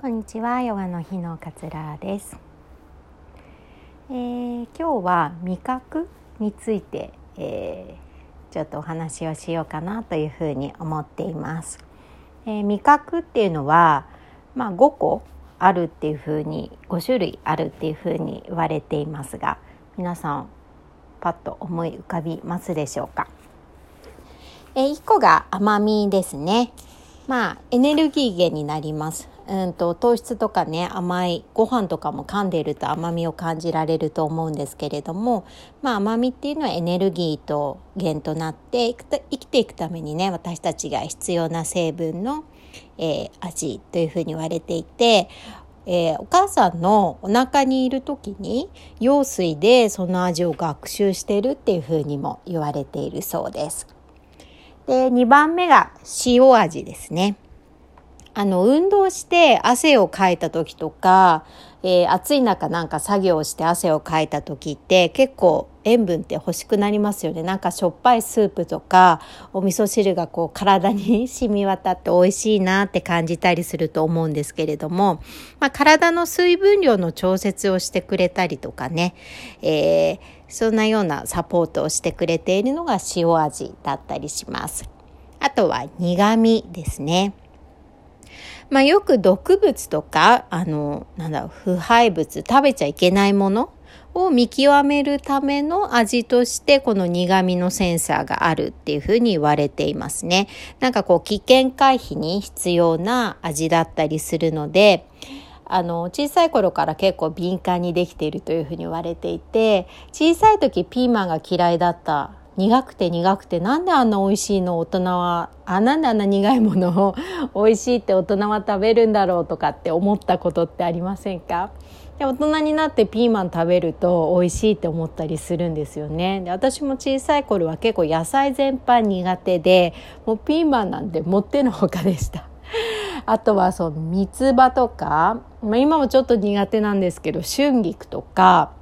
こんにちはヨガの日の桂です、えー、今日は味覚について、えー、ちょっとお話をしようかなというふうに思っています、えー、味覚っていうのはまあ5個あるっていうふうに5種類あるっていうふうに言われていますが皆さんパッと思い浮かびますでしょうか、えー、1個が甘みですね。まあエネルギー源になります。うんと糖質とかね甘いご飯とかも噛んでいると甘みを感じられると思うんですけれども、まあ、甘みっていうのはエネルギーと源となって生きていくためにね私たちが必要な成分の、えー、味というふうに言われていてえー、お母さんのお腹にいる時に羊水でその味を学習してるっていうふうにも言われているそうです。で2番目が塩味ですね。あの、運動して汗をかいた時とか、えー、暑い中なんか作業して汗をかいた時って結構塩分って欲しくなりますよね。なんかしょっぱいスープとかお味噌汁がこう体に染み渡って美味しいなって感じたりすると思うんですけれども、まあ、体の水分量の調節をしてくれたりとかね、えー、そんなようなサポートをしてくれているのが塩味だったりします。あとは苦味ですね。まあ、よく毒物とか、あの、なんだろう、腐敗物、食べちゃいけないものを見極めるための味として、この苦味のセンサーがあるっていうふうに言われていますね。なんかこう、危険回避に必要な味だったりするので、あの小さい頃から結構敏感にできているというふうに言われていて小さい時ピーマンが嫌いだった苦くて苦くてなんであんな美味しいの大人はあなんであんな苦いものを美味しいって大人は食べるんだろうとかって思ったことってありませんか？で大人になってピーマン食べると美味しいって思ったりするんですよね。で私も小さい頃は結構野菜全般苦手でもうピーマンなんてもってのほかでした。あとはその三つ葉とか、まあ、今もちょっと苦手なんですけど春菊とか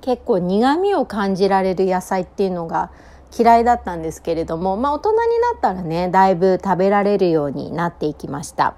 結構苦味を感じられる野菜っていうのが嫌いだったんですけれども、まあ、大人になったらねだいぶ食べられるようになっていきました。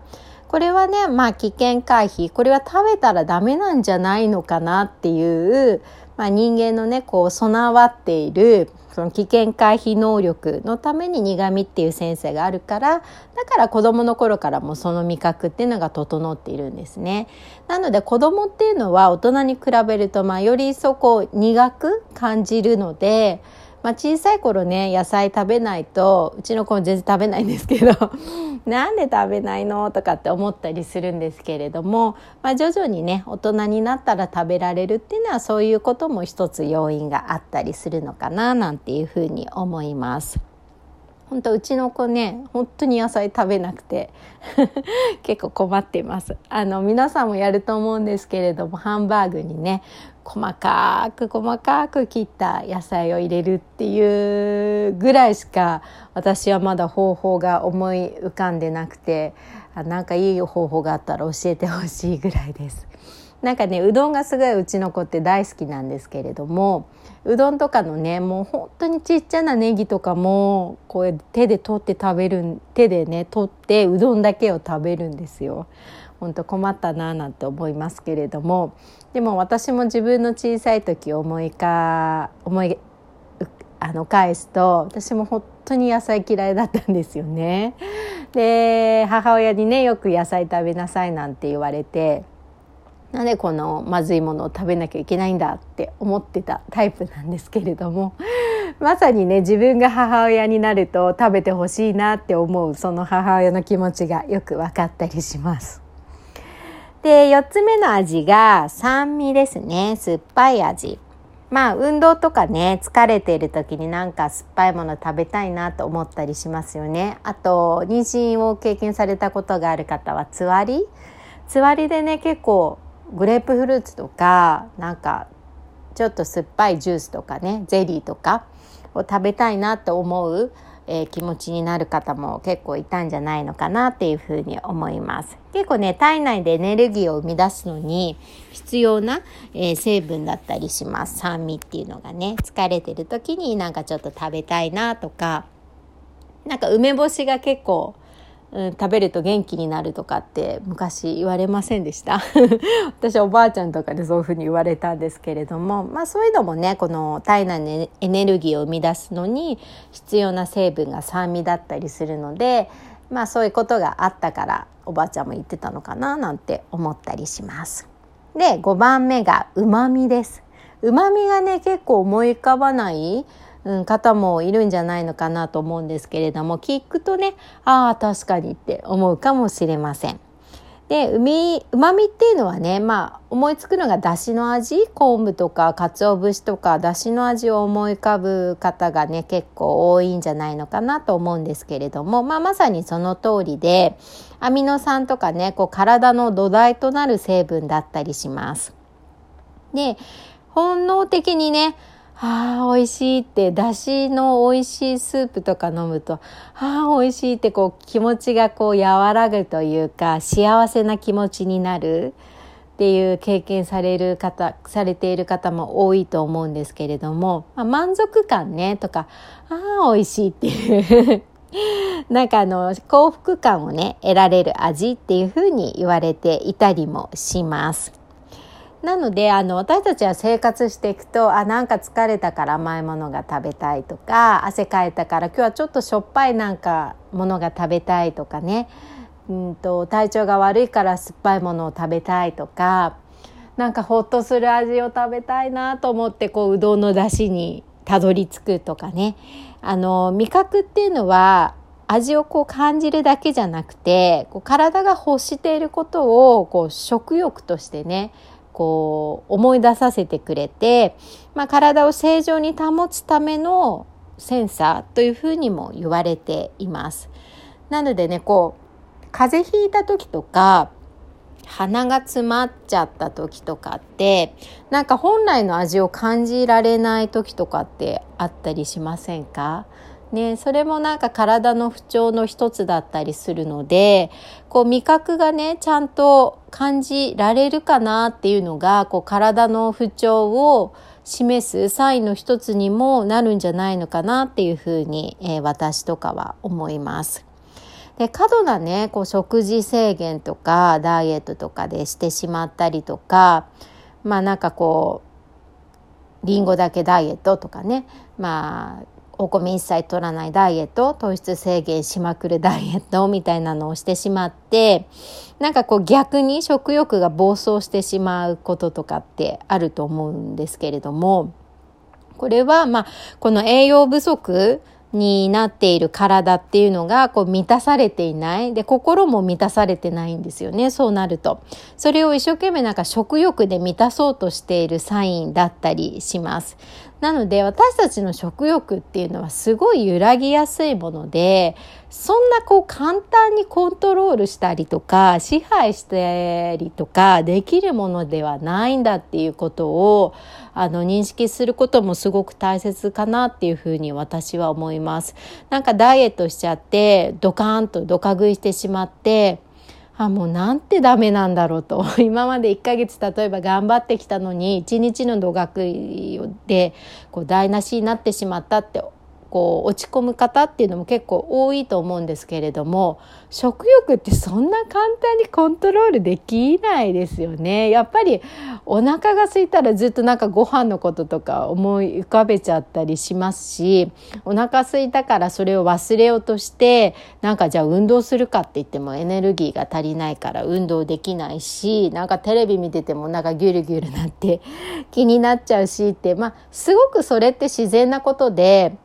これはね、まあ、危険回避これは食べたらダメなんじゃないのかなっていう、まあ、人間のねこう備わっているその危険回避能力のために苦味っていう先生があるからだから子どもの頃からもその味覚っていうのが整っているんですね。なので子どもっていうのは大人に比べるとまあよりそこ苦く感じるのでまあ、小さい頃ね野菜食べないとうちの子も全然食べないんですけど なんで食べないのとかって思ったりするんですけれども、まあ、徐々にね大人になったら食べられるっていうのはそういうことも一つ要因があったりするのかななんていうふうに思います。本当うちの子ね本当に野菜食べなくて 結構困っていますあの皆さんもやると思うんですけれどもハンバーグにね細かく細かく切った野菜を入れるっていうぐらいしか私はまだ方法が思い浮かんでなくてなんかいい方法があったら教えてほしいぐらいです。なんかねうどんがすごいうちの子って大好きなんですけれどもうどんとかのねもう本当にちっちゃなネギとかもこう手で取って食べる手でね取ってうどんだけを食べるんですよ。本当困ったななんて思いますけれどもでも私も自分の小さい時思いか思いあの返すと私も本当に野菜嫌いだったんですよね。で母親にねよく野菜食べなさいなんて言われてなんでこのまずいものを食べなきゃいけないんだって思ってたタイプなんですけれども まさにね自分が母親になると食べてほしいなって思うその母親の気持ちがよく分かったりします。で4つ目の味が酸味ですね酸っぱい味。まあ運動とかね疲れている時になんか酸っぱいもの食べたいなと思ったりしますよね。あと妊娠を経験されたことがある方はつわりつわりでね結構グレープフルーツとかなんかちょっと酸っぱいジュースとかねゼリーとかを食べたいなと思う、えー、気持ちになる方も結構いたんじゃないのかなっていうふうに思います。結構ね体内でエネルギーを生み出すのに必要な、えー、成分だったりします。酸味っていうのがね疲れてる時になんかちょっと食べたいなとかなんか梅干しが結構うん、食べると元気になるとかって昔言われませんでした？私おばあちゃんとかでそういうふうに言われたんですけれども、まあ、そういうのもねこの体内のエネルギーを生み出すのに必要な成分が酸味だったりするので、まあ、そういうことがあったからおばあちゃんも言ってたのかななんて思ったりします。で5番目がうまみです。うまみがね結構思い浮かばないうん、方もいるんじゃないのかなと思うんですけれども聞くとねああ確かにって思うかもしれません。でうまみっていうのはね、まあ、思いつくのがだしの味？昆布とか鰹節とかだしの味を思い浮かぶ方がね結構多いんじゃないのかなと思うんですけれども、まあ、まさにその通りでアミノ酸とかねこう体の土台となる成分だったりします。で本能的にねああ美味しいってだしの美味しいスープとか飲むとああ美味しいってこう気持ちがこう和らぐというか幸せな気持ちになるっていう経験される方されている方も多いと思うんですけれども、まあ、満足感ねとかああ美味しいっていう なんかあの幸福感をね得られる味っていうふうに言われていたりもします。なのであの私たちは生活していくとあなんか疲れたから甘いものが食べたいとか汗かいたから今日はちょっとしょっぱいなんかものが食べたいとかね。うんと体調が悪いから酸っぱいものを食べたいとかなんかほっとする味を食べたいなと思ってこううどんの出汁にたどり着くとかね。あの味覚っていうのは味をこう感じるだけじゃなくてこう体が欲していることをこう食欲としてねこう思い出させてくれて、まあ、体を正常に保つためのセンサーというふうにも言われています。なのでねこう風邪ひいた時とか鼻が詰まっちゃった時とかってなんか本来の味を感じられない時とかってあったりしませんか？ね、それもなんか体の不調の一つだったりするのでこう味覚がねちゃんと感じられるかなっていうのがこう体の不調を示すサインの一つにもなるんじゃないのかなっていうふうに、えー、私とかは思います。で過度なねこう食事制限とかダイエットとかでしてしまったりとかまあなんかこうりんごだけダイエットとかねまあお米一切取らないダイエット糖質制限しまくるダイエットみたいなのをしてしまってなんかこう逆に食欲が暴走してしまうこととかってあると思うんですけれどもこれはまあこの栄養不足になっている体っていうのがこう満たされていない。で心も満たされてないんですよね。そうなると。それを一生懸命なんか食欲で満たそうとしているサインだったりします。なので私たちの食欲っていうのはすごい揺らぎやすいものでそんなこう簡単にコントロールしたりとか支配したりとかできるものではないんだっていうことをあの認識することもすごく大切かなっていうふうに私は思います。なんかダイエットしちゃってドカーンとドカ食いしてしまってあもうなんてダメなんだろうと。今まで1ヶ月例えば頑張ってきたのに1日の度学でこう台無しになってしまったってこう落ち込む方っていうのも結構多いと思うんですけれども食欲ってそんな簡単にコントロールできないですよね。やっぱりお腹が空いたらずっとなんかご飯のこととか思い浮かべちゃったりしますしお腹空いたからそれを忘れようとしてなんかじゃあ運動するかって言ってもエネルギーが足りないから運動できないしなんかテレビ見ててもなんかギュルギュルなって気になっちゃうしってまあすごくそれって自然なことで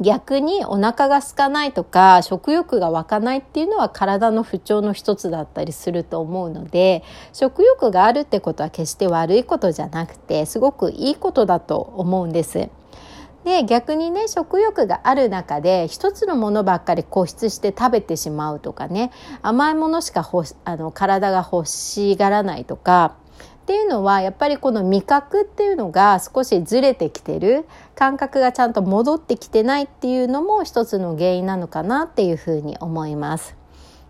逆にお腹が空かないとか食欲が湧かないっていうのは体の不調の一つだったりすると思うので食欲があるってことは決して悪いことじゃなくてすごくいいことだと思うんです。で逆にね食欲がある中で一つのものばっかり固執して食べてしまうとかね甘いものしかあの体が欲しがらないとかっていうのはやっぱりこの味覚っていうのが少しずれてきてる感覚がちゃんと戻ってきてないっていうのも一つの原因なのかなっていうふうに思います。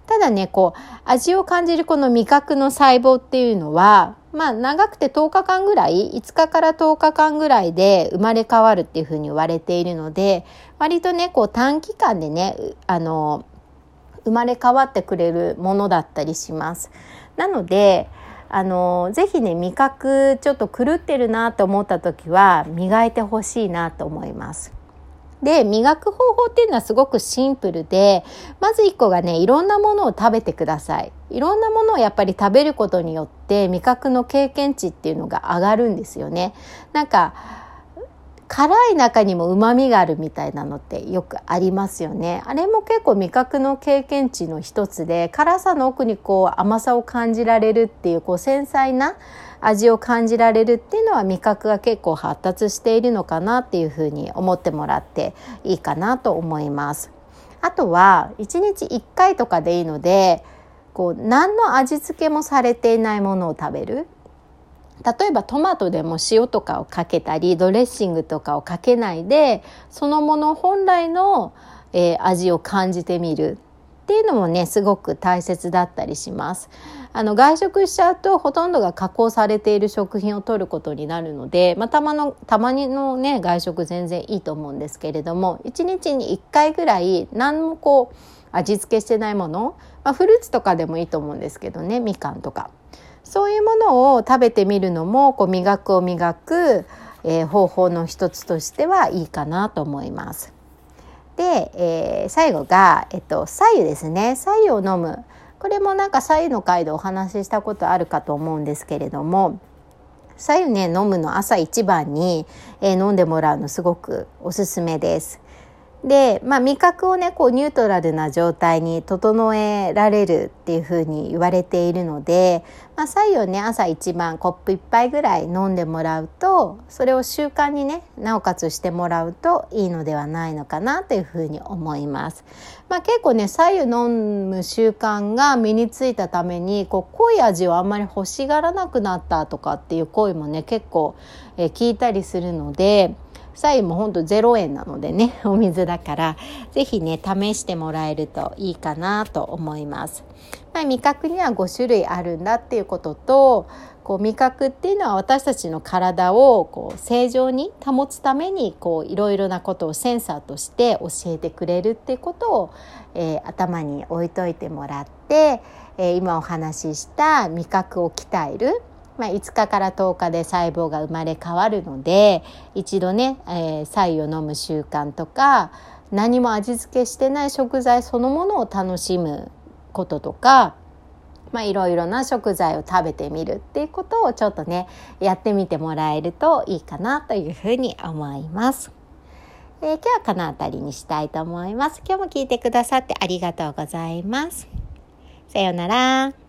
ただねこう味を感じるこの味覚の細胞っていうのはまあ長くて10日間ぐらい5日から10日間ぐらいで生まれ変わるっていうふうに言われているので割とねこう短期間でねあの生まれ変わってくれるものだったりします。なのであのぜひね味覚ちょっと狂ってるなと思った時は磨いてほしいなと思います。で磨く方法っていうのはすごくシンプルでまず1個がねいろんなものを食べてくださいいろんなものをやっぱり食べることによって味覚の経験値っていうのが上がるんですよねなんか辛い中にも旨味があるみたいなのってよくありますよねあれも結構味覚の経験値の一つで辛さの奥にこう甘さを感じられるっていうこう繊細な味を感じられるっていうのは味覚が結構発達しているのかなっていうふうに思ってもらっていいかなと思います。あとは1日1回とかでいいのでこう何の味付けもされていないものを食べる例えばトマトでも塩とかをかけたりドレッシングとかをかけないでそのもの本来の、えー、味を感じてみるっていうのもねすごく大切だったりします。あの外食しちゃうとほとんどが加工されている食品を取ることになるので、まあ、たまのたまにのね外食全然いいと思うんですけれども1日に1回ぐらい何もこう味付けしてないもの、まあ、フルーツとかでもいいと思うんですけどねみかんとかそういうものを食べてみるのもこう味覚を磨く、えー、方法の一つとしてはいいかなと思います。で、えー、最後が、えっと、左右ですね左右を飲むこれもなんか左右の回でお話ししたことあるかと思うんですけれども左右ね飲むの朝一番に、えー、飲んでもらうのすごくおすすめです。で、まあ、味覚をねこうニュートラルな状態に整えられるっていうふうに言われているので、まあ、左右ね朝一番コップ1杯ぐらい飲んでもらうとそれを習慣にねなおかつしてもらうといいのではないのかなというふうに思います。まあ、結構ね左右飲む習慣が身についたためにこう濃い味をあんまり欲しがらなくなったとかっていう声もね結構、え、聞いたりするので。左右もほんと0円なのでね お水だから是非ね試してもらえるといいかなと思います。まあ、味覚には5種類あるんだっていうこととこう味覚っていうのは私たちの体をこう正常に保つためにこういろいろなことをセンサーとして教えてくれるっていうことを、えー、頭に置いといてもらって、えー、今お話しした味覚を鍛えるまあ、5日から10日で細胞が生まれ変わるので一度ね、えー、白湯を飲む習慣とか何も味付けしてない食材そのものを楽しむこととか、まあ、いろいろな食材を食べてみるっていうことをちょっとねやってみてもらえるといいかなというふうに思います。えー、今日はこの辺りにしたいと思います。今日も聞いてくださってありがとうございます。さようなら。